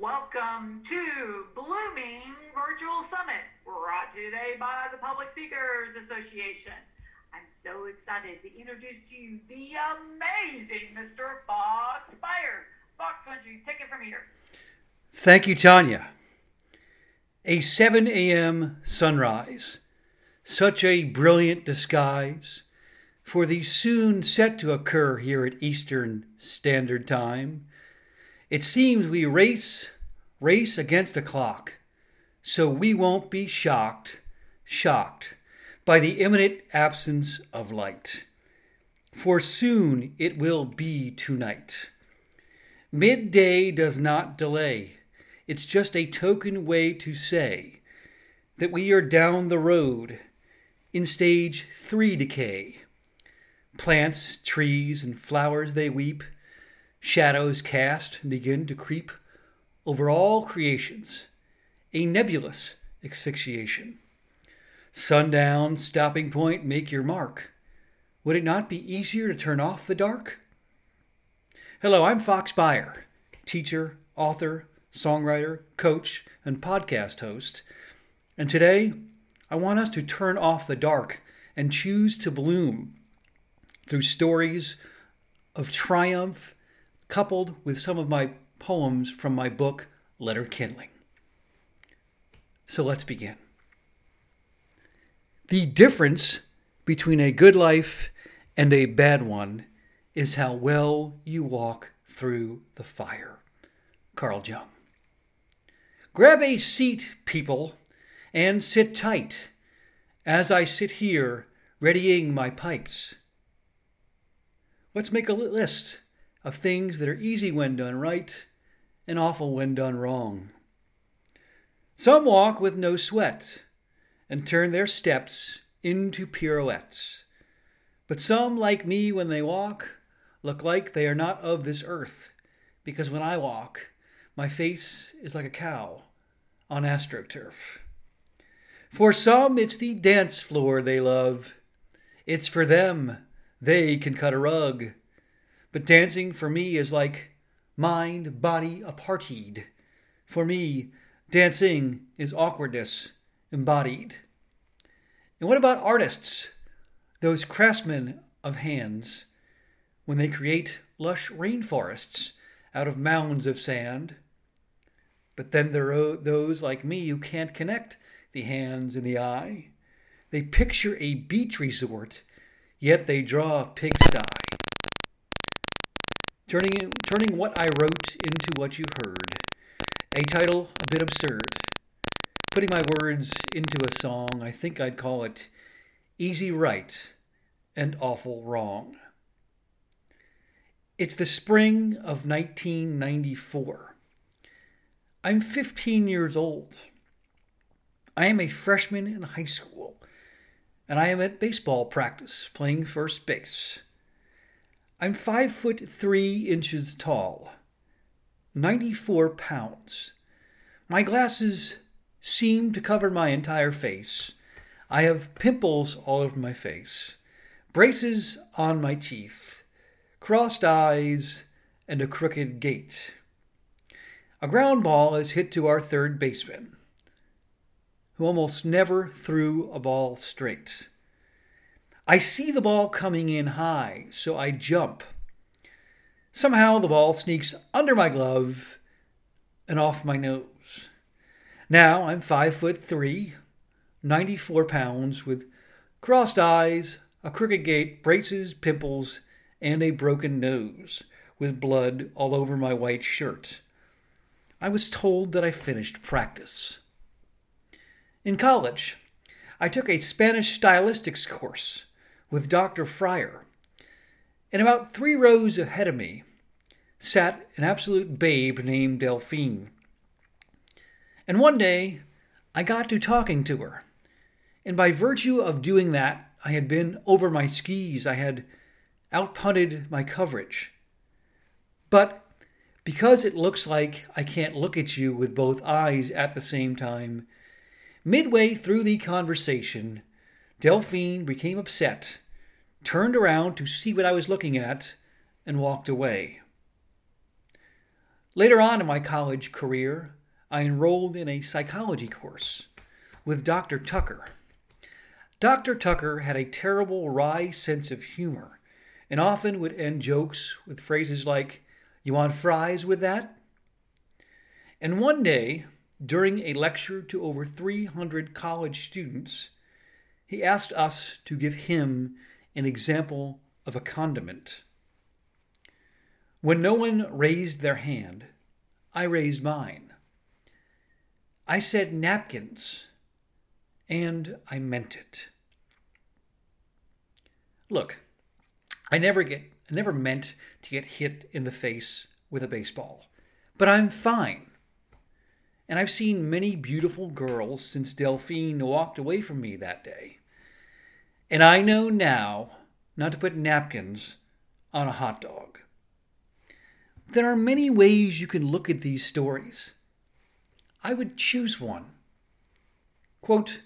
Welcome to Blooming Virtual Summit, brought to you today by the Public Speakers Association. I'm so excited to introduce to you the amazing Mr. Fox Beyers. Fox, you take it from here? Thank you, Tanya. A 7 a.m. sunrise, such a brilliant disguise for the soon set to occur here at Eastern Standard Time. It seems we race, race against a clock, so we won't be shocked, shocked by the imminent absence of light. For soon it will be tonight. Midday does not delay. It's just a token way to say that we are down the road in stage three decay. Plants, trees, and flowers they weep Shadows cast begin to creep over all creations, a nebulous asphyxiation. Sundown, stopping point, make your mark. Would it not be easier to turn off the dark? Hello, I'm Fox Beyer, teacher, author, songwriter, coach, and podcast host. And today, I want us to turn off the dark and choose to bloom through stories of triumph coupled with some of my poems from my book, Letter Kindling. So let's begin. The difference between a good life and a bad one is how well you walk through the fire. Carl Jung. Grab a seat, people, and sit tight as I sit here readying my pipes. Let's make a list of things that are easy when done right and awful when done wrong. Some walk with no sweat and turn their steps into pirouettes. But some, like me, when they walk, look like they are not of this earth, because when I walk, my face is like a cow on astroturf. For some, it's the dance floor they love. It's for them, they can cut a rug. But dancing for me is like mind body apartheid. For me, dancing is awkwardness embodied. And what about artists, those craftsmen of hands, when they create lush rainforests out of mounds of sand? But then there are those like me who can't connect the hands and the eye. They picture a beach resort, yet they draw a pigsty turning, turning what I wrote into what you heard. A title a bit absurd. Putting my words into a song, I think I'd call it Easy Right and Awful Wrong. It's the spring of 1994. I'm 15 years old. I am a freshman in high school, and I am at baseball practice playing first base. I'm five foot three inches tall, 94 pounds. My glasses seem to cover my entire face. I have pimples all over my face, braces on my teeth, crossed eyes, and a crooked gait. A ground ball is hit to our third baseman, who almost never threw a ball straight. I see the ball coming in high, so I jump. Somehow the ball sneaks under my glove and off my nose. Now I'm five foot three, 94 pounds, with crossed eyes, a crooked gait, braces, pimples, and a broken nose, with blood all over my white shirt. I was told that I finished practice. In college, I took a Spanish stylistics course with Dr. Fryer. And about three rows ahead of me sat an absolute babe named Delphine. And one day, I got to talking to her. And by virtue of doing that, I had been over my skis, I had outpunted my coverage. But because it looks like I can't look at you with both eyes at the same time, midway through the conversation, Delphine became upset, turned around to see what I was looking at, and walked away. Later on in my college career, I enrolled in a psychology course with Dr. Tucker. Dr. Tucker had a terrible wry sense of humor and often would end jokes with phrases like, You want fries with that? And one day, during a lecture to over 300 college students, he asked us to give him an example of a condiment. When no one raised their hand, I raised mine. I said napkins, and I meant it. Look, I never get I never meant to get hit in the face with a baseball, but I'm fine. And I've seen many beautiful girls since Delphine walked away from me that day. And I know now not to put napkins on a hot dog. There are many ways you can look at these stories. I would choose one. Quote,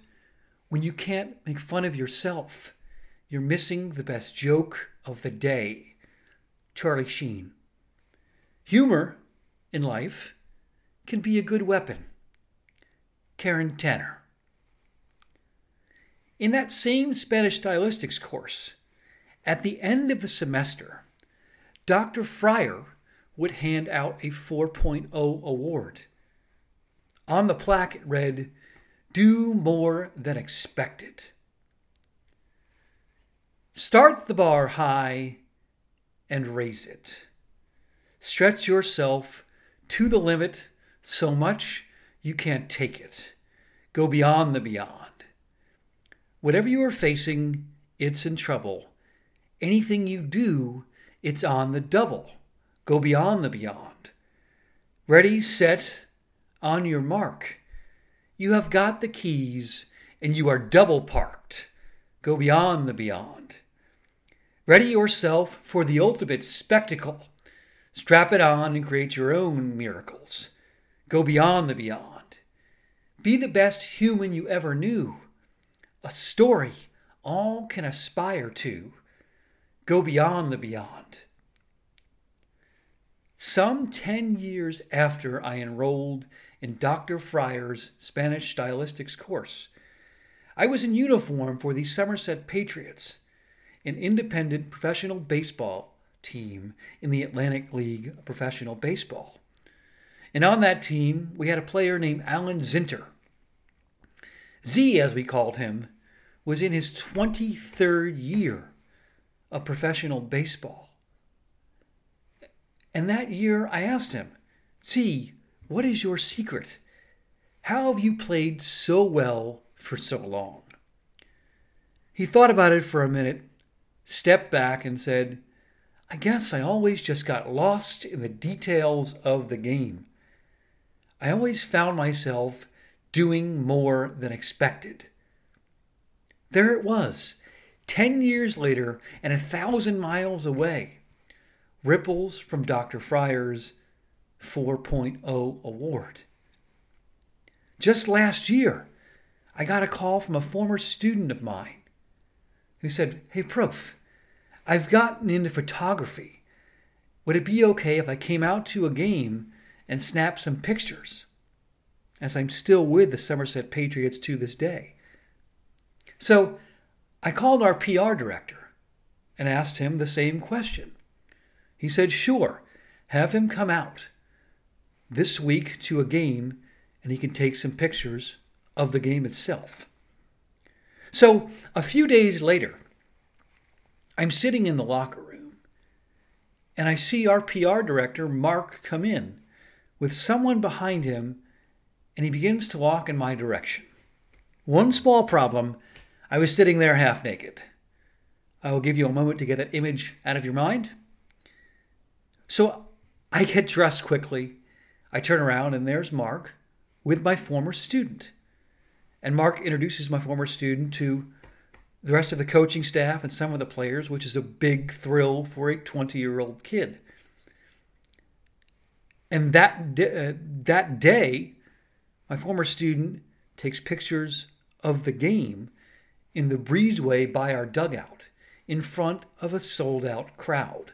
when you can't make fun of yourself, you're missing the best joke of the day. Charlie Sheen. Humor in life can be a good weapon. Karen Tanner. In that same Spanish stylistics course, at the end of the semester, Dr. Fryer would hand out a 4.0 award. On the plaque it read, Do more than expected. Start the bar high and raise it. Stretch yourself to the limit so much you can't take it. Go beyond the beyond. Whatever you are facing, it's in trouble. Anything you do, it's on the double. Go beyond the beyond. Ready, set, on your mark. You have got the keys and you are double parked. Go beyond the beyond. Ready yourself for the ultimate spectacle. Strap it on and create your own miracles. Go beyond the beyond. Be the best human you ever knew. A story all can aspire to. Go beyond the beyond. Some 10 years after I enrolled in Dr. Fryer's Spanish stylistics course, I was in uniform for the Somerset Patriots an independent professional baseball team in the Atlantic League of Professional Baseball. And on that team, we had a player named Alan Zinter. Z, as we called him, was in his 23rd year of professional baseball. And that year I asked him, Z, what is your secret? How have you played so well for so long? He thought about it for a minute stepped back and said, I guess I always just got lost in the details of the game. I always found myself doing more than expected. There it was, 10 years later and a thousand miles away. Ripples from Dr. Fryer's 4.0 award. Just last year, I got a call from a former student of mine who said, Hey, Prof, I've gotten into photography. Would it be okay if I came out to a game and snapped some pictures? As I'm still with the Somerset Patriots to this day. So I called our PR director and asked him the same question. He said, Sure, have him come out this week to a game and he can take some pictures of the game itself. So a few days later, I'm sitting in the locker room and I see our PR director, Mark, come in with someone behind him and he begins to walk in my direction. One small problem I was sitting there half naked. I will give you a moment to get that image out of your mind. So I get dressed quickly. I turn around and there's Mark with my former student. And Mark introduces my former student to the rest of the coaching staff and some of the players, which is a big thrill for a 20 year old kid. And that, uh, that day, my former student takes pictures of the game in the breezeway by our dugout in front of a sold out crowd.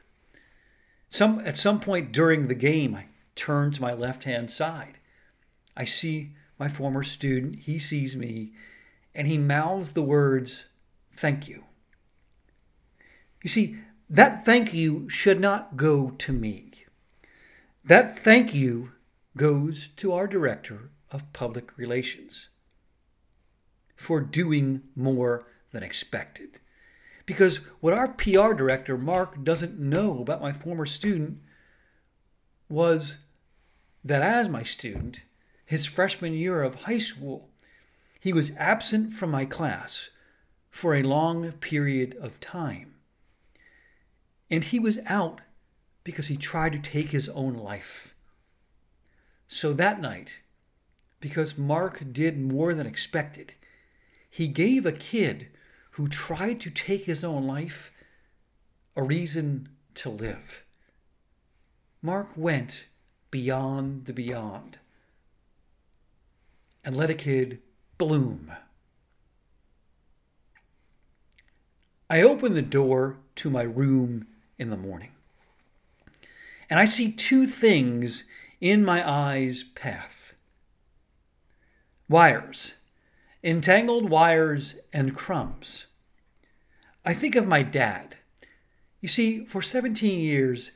Some, at some point during the game, I turn to my left hand side. I see my former student, he sees me, and he mouths the words, Thank you. You see, that thank you should not go to me. That thank you goes to our Director of Public Relations for doing more than expected. Because what our PR director, Mark, doesn't know about my former student was that as my student, his freshman year of high school, he was absent from my class for a long period of time. And he was out because he tried to take his own life. So that night, because Mark did more than expected, he gave a kid who tried to take his own life a reason to live. Mark went beyond the beyond and let a kid bloom. I open the door to my room in the morning, and I see two things in my eyes path wires entangled wires and crumbs. I think of my dad. You see, for 17 years,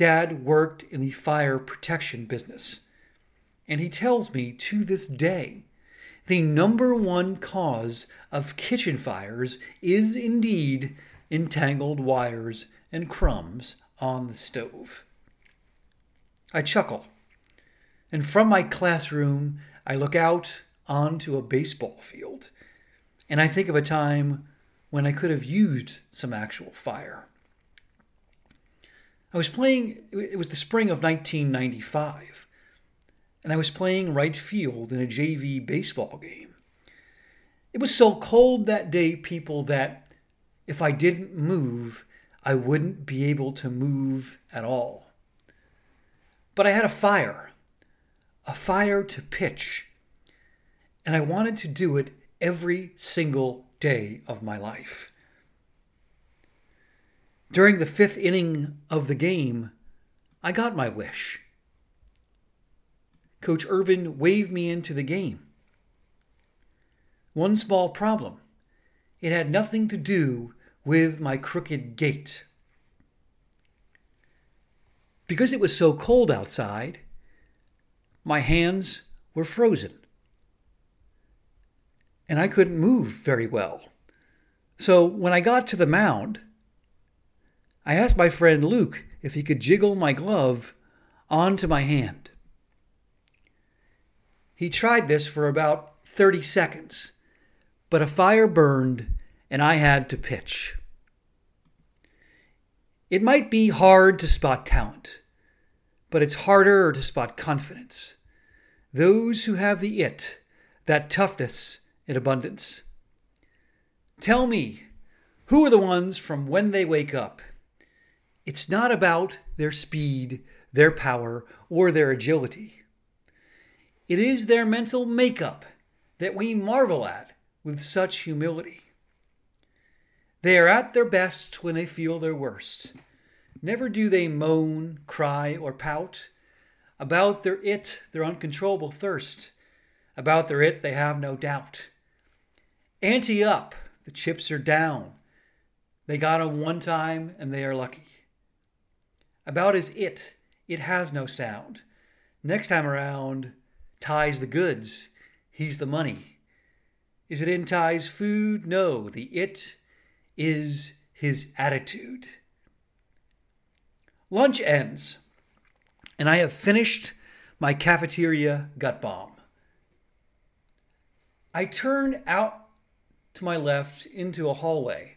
Dad worked in the fire protection business. And he tells me to this day the number one cause of kitchen fires is indeed entangled wires and crumbs on the stove. I chuckle, and from my classroom, I look out onto a baseball field. And I think of a time when I could have used some actual fire. I was playing, it was the spring of 1995, and I was playing right field in a JV baseball game. It was so cold that day, people, that if I didn't move, I wouldn't be able to move at all. But I had a fire, a fire to pitch and I wanted to do it every single day of my life. During the fifth inning of the game, I got my wish. Coach Irvin waved me into the game. One small problem it had nothing to do with my crooked gait. Because it was so cold outside, my hands were frozen and I couldn't move very well. So when I got to the mound, I asked my friend Luke if he could jiggle my glove onto my hand. He tried this for about 30 seconds, but a fire burned and I had to pitch. It might be hard to spot talent, but it's harder to spot confidence. Those who have the it, that toughness, in abundance. Tell me, who are the ones from when they wake up? It's not about their speed, their power, or their agility. It is their mental makeup that we marvel at with such humility. They are at their best when they feel their worst. Never do they moan, cry, or pout. About their it, their uncontrollable thirst. About their it, they have no doubt. Ante up. The chips are down. They got one time and they are lucky. About is it. It has no sound. Next time around, Ty's the goods. He's the money. Is it in Ty's food? No. The it is his attitude. Lunch ends, and I have finished my cafeteria gut bomb. I turn out to my left into a hallway.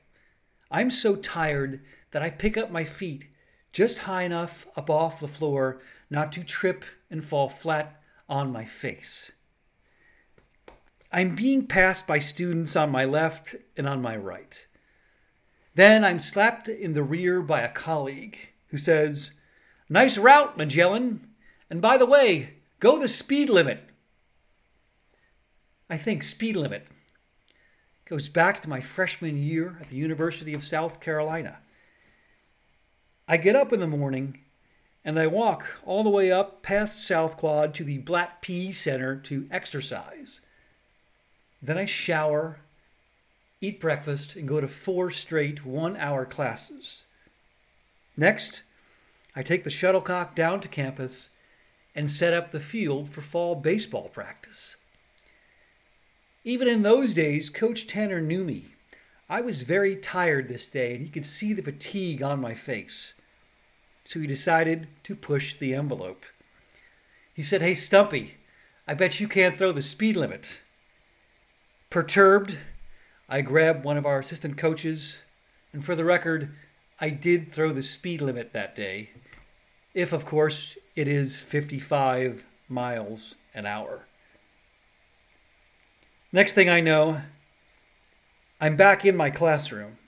I'm so tired that I pick up my feet just high enough up off the floor not to trip and fall flat on my face. I'm being passed by students on my left and on my right. Then I'm slapped in the rear by a colleague who says, Nice route, Magellan. And by the way, go the speed limit. I think speed limit goes back to my freshman year at the University of South Carolina. I get up in the morning and I walk all the way up past South Quad to the Blatt PE Center to exercise. Then I shower, eat breakfast, and go to four straight one hour classes. Next, I take the shuttlecock down to campus and set up the field for fall baseball practice. Even in those days, Coach Tanner knew me. I was very tired this day, and he could see the fatigue on my face. So he decided to push the envelope. He said, Hey, Stumpy, I bet you can't throw the speed limit. Perturbed, I grabbed one of our assistant coaches, and for the record, I did throw the speed limit that day, if, of course, it is 55 miles an hour. Next thing I know, I'm back in my classroom.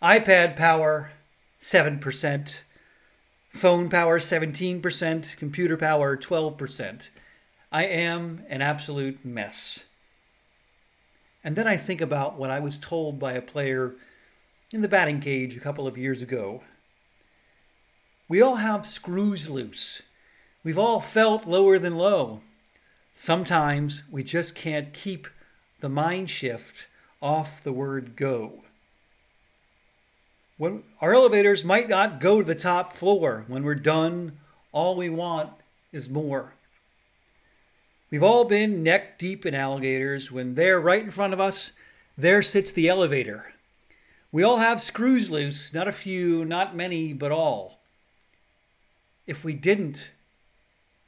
iPad power 7%, phone power 17%, computer power 12%. I am an absolute mess. And then I think about what I was told by a player in the batting cage a couple of years ago. We all have screws loose. We've all felt lower than low. Sometimes we just can't keep the mind shift off the word go. When our elevators might not go to the top floor, when we're done, all we want is more. We've all been neck deep in alligators when they're right in front of us, there sits the elevator. We all have screws loose, not a few, not many, but all. If we didn't,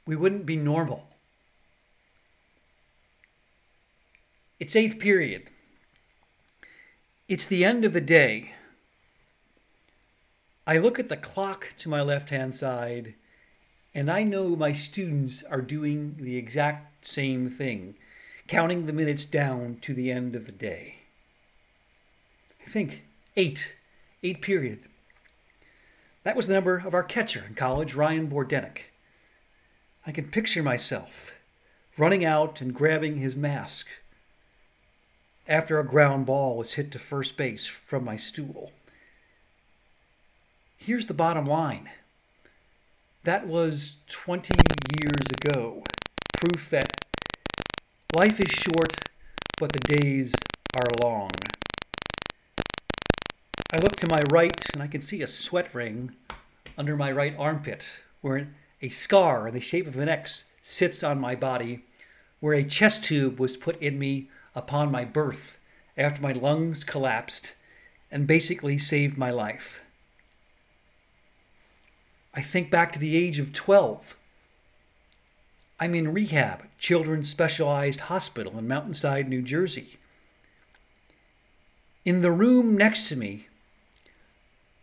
we wouldn't be normal. It's eighth period. It's the end of the day. I look at the clock to my left hand side, and I know my students are doing the exact same thing, counting the minutes down to the end of the day. I think eight, eight period. That was the number of our catcher in college, Ryan Bordenick. I can picture myself running out and grabbing his mask after a ground ball was hit to first base from my stool. Here's the bottom line that was 20 years ago. Proof that life is short, but the days are long. I look to my right and I can see a sweat ring under my right armpit, where a scar in the shape of an X sits on my body, where a chest tube was put in me upon my birth after my lungs collapsed and basically saved my life. I think back to the age of 12. I'm in rehab Children's Specialized Hospital in Mountainside, New Jersey. In the room next to me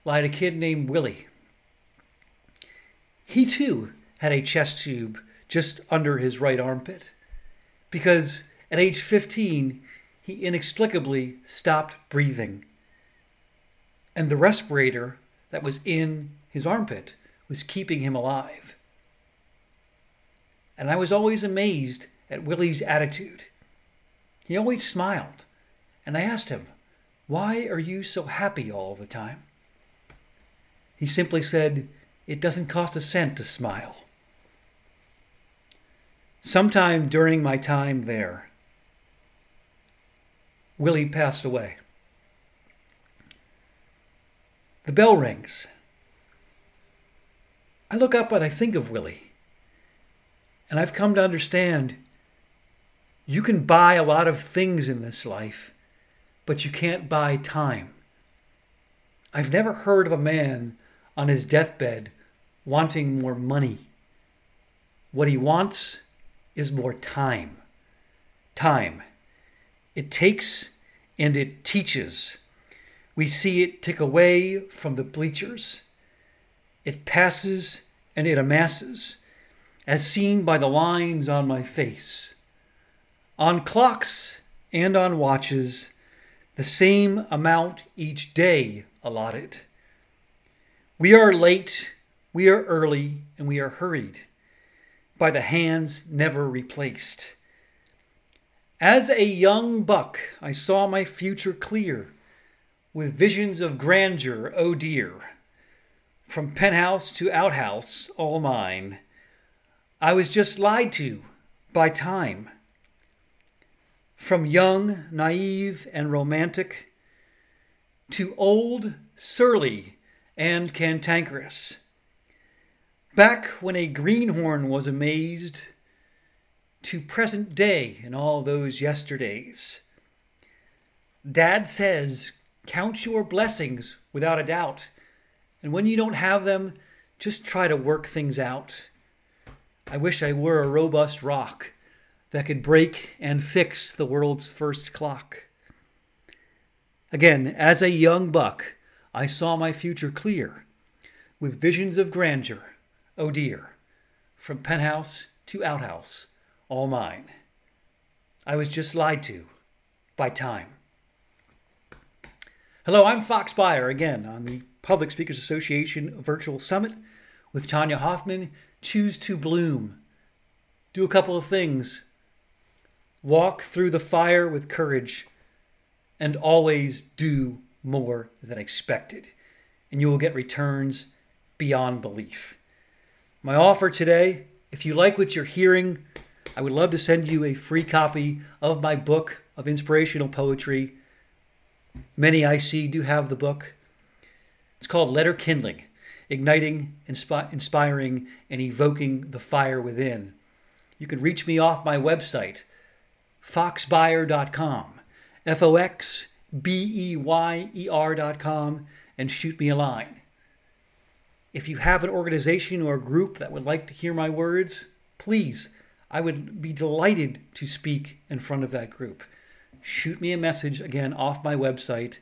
lied a kid named Willie. He too had a chest tube just under his right armpit because at age 15, he inexplicably stopped breathing. And the respirator that was in his armpit was keeping him alive. And I was always amazed at Willie's attitude. He always smiled, and I asked him, Why are you so happy all the time? He simply said, It doesn't cost a cent to smile. Sometime during my time there, Willie passed away. The bell rings. I look up and I think of Willie. And I've come to understand you can buy a lot of things in this life, but you can't buy time. I've never heard of a man on his deathbed wanting more money. What he wants is more time. Time. It takes and it teaches. We see it tick away from the bleachers. It passes and it amasses, as seen by the lines on my face. On clocks and on watches, the same amount each day allotted. We are late, we are early, and we are hurried by the hands never replaced. As a young buck, I saw my future clear, with visions of grandeur, oh dear. From penthouse to outhouse, all mine. I was just lied to by time. From young, naive, and romantic to old, surly, and cantankerous. Back when a greenhorn was amazed, to present day and all those yesterdays. Dad says, count your blessings without a doubt. And when you don't have them, just try to work things out. I wish I were a robust rock that could break and fix the world's first clock. Again, as a young buck, I saw my future clear, with visions of grandeur, oh dear, from penthouse to outhouse, all mine. I was just lied to by time. Hello, I'm Fox Beyer again on the Public Speakers Association Virtual Summit with Tanya Hoffman. Choose to bloom. Do a couple of things. Walk through the fire with courage and always do more than expected, and you will get returns beyond belief. My offer today if you like what you're hearing, I would love to send you a free copy of my book of inspirational poetry. Many I see do have the book. It's called Letter Kindling Igniting, inspi- Inspiring, and Evoking the Fire Within. You can reach me off my website, foxbeyer.com, F O X B E Y E R.com, and shoot me a line. If you have an organization or a group that would like to hear my words, please, I would be delighted to speak in front of that group. Shoot me a message again off my website.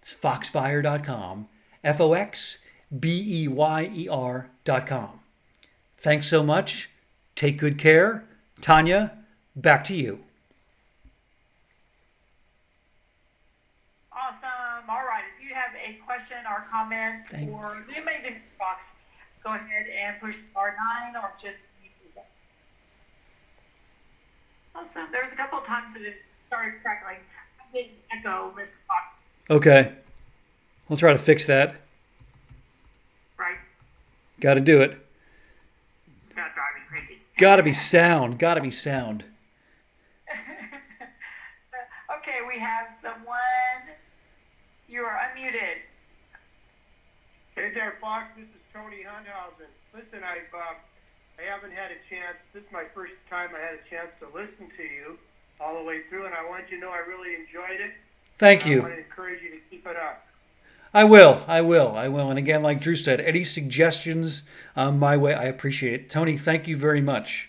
It's foxbeyer.com, F O X B E Y E R.com. Thanks so much. Take good care. Tanya, back to you. Awesome. All right. If you have a question or comment Thank- for the amazing Fox, go ahead and push star nine or just. Awesome. There was a couple of times that it started crackling. I didn't echo, Miss Fox. Okay. I'll try to fix that. Right? Got to do it. That drive me crazy. Got to be sound. Got to be sound. okay, we have someone. You are unmuted. Hey there, Fox. This is Tony Hunthausen. Listen, I've uh, I haven't had a chance. This is my first time I had a chance to listen to you all the way through, and I want you to know I really enjoyed it. Thank you. I want to encourage you to keep it up. I will. I will. I will. And again, like Drew said, any suggestions um, my way, I appreciate it. Tony, thank you very much.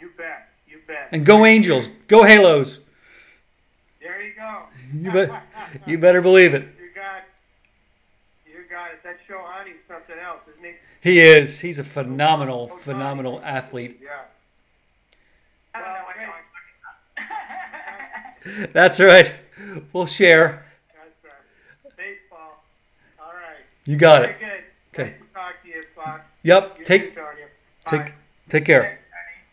You bet. You bet. And go Angels. Go Halos. There you go. You, bet. you better believe it. You got. You got it. That show Honey's something else, isn't he? Is. He's a phenomenal, phenomenal athlete. Yeah. I don't know Well, what great. you're talking about. That's right. We'll share. Baseball. All right. You got it. Okay. Nice to talk to you, Fox. Yep. Take take take care.